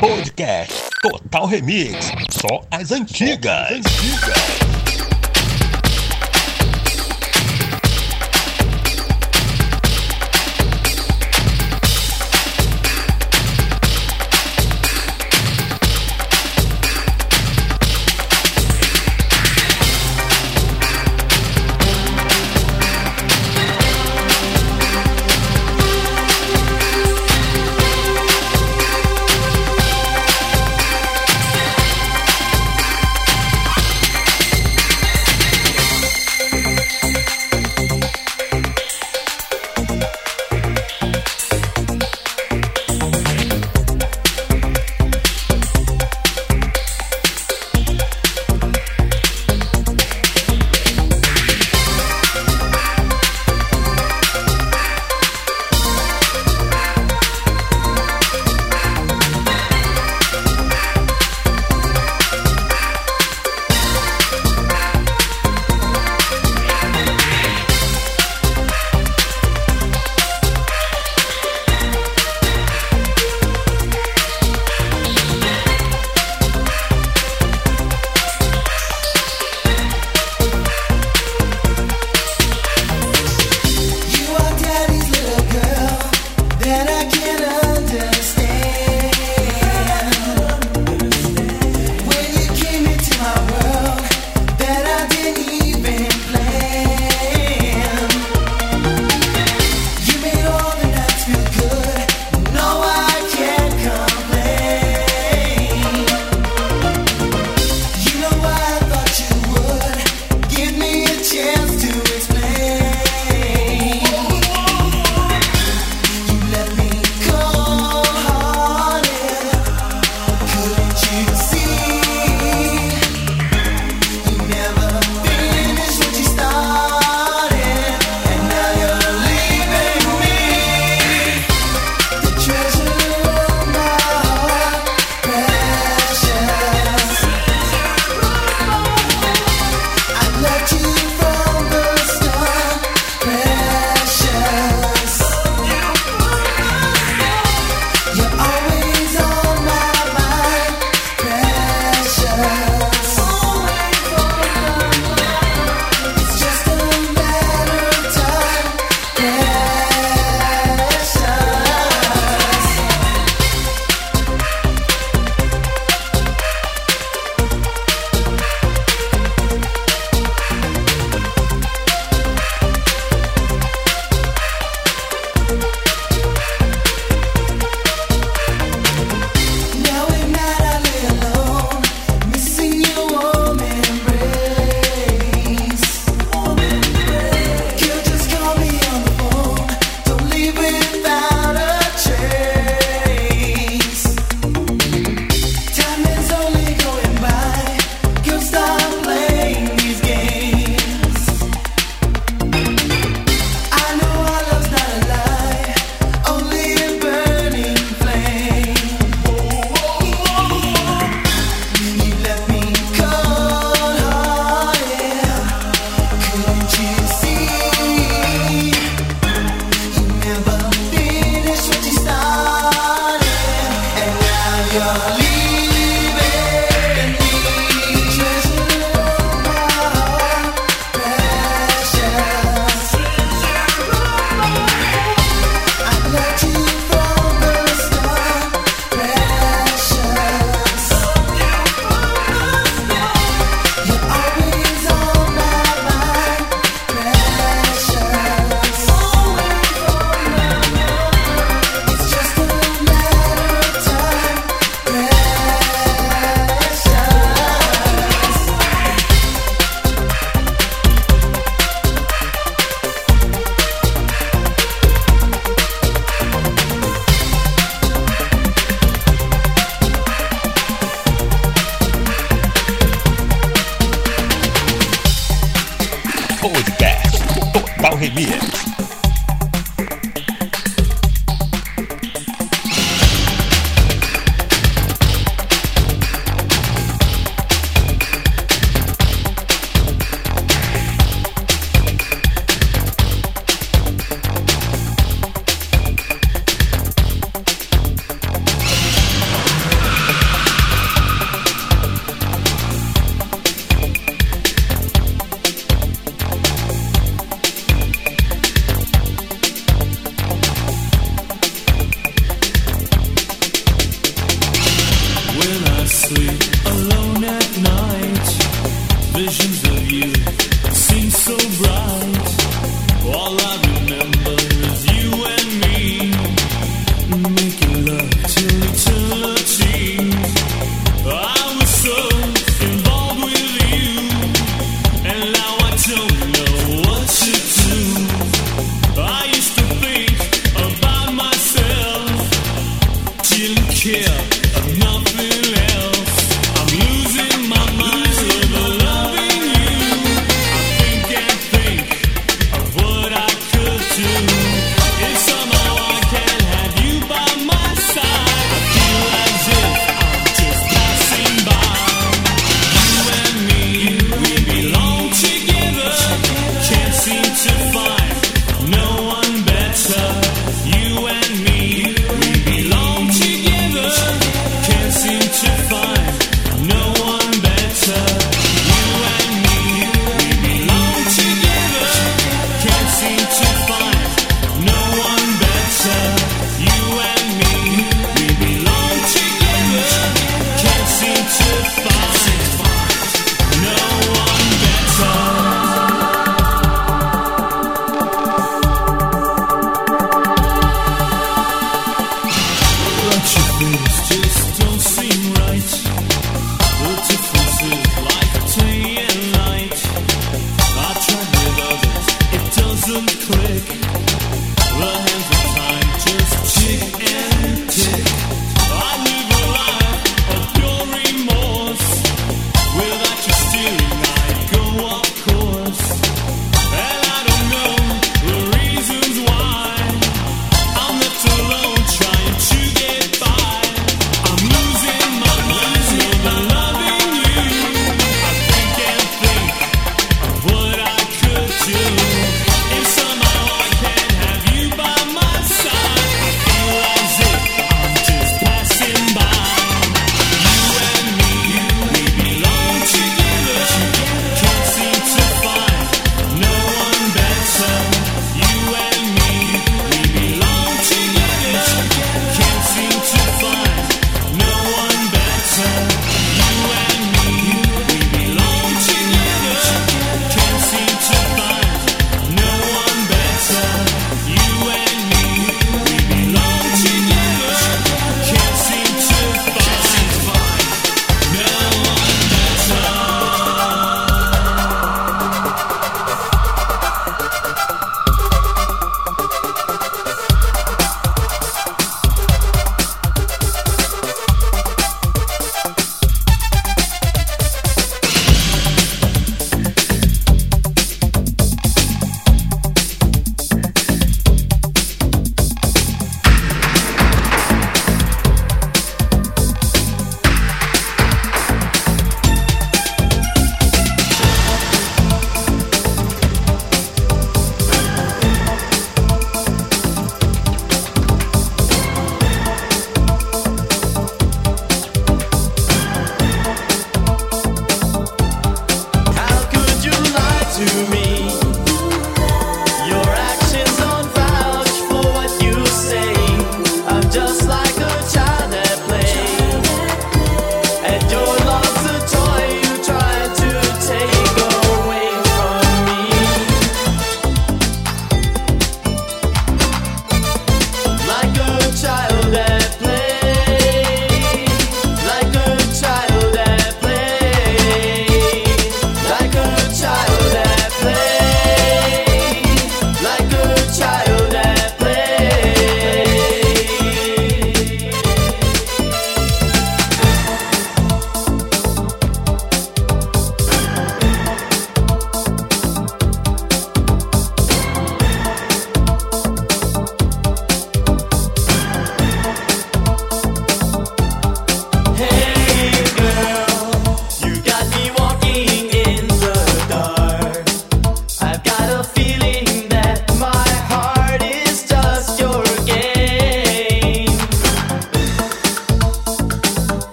Podcast Total Remix. Só as antigas. Só as antigas. Remix. Enough.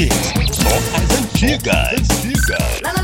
Remix. Só as antigas. antigas.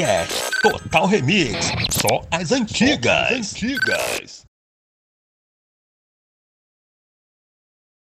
Podcast Total Remix. Só as antigas. Só as antigas.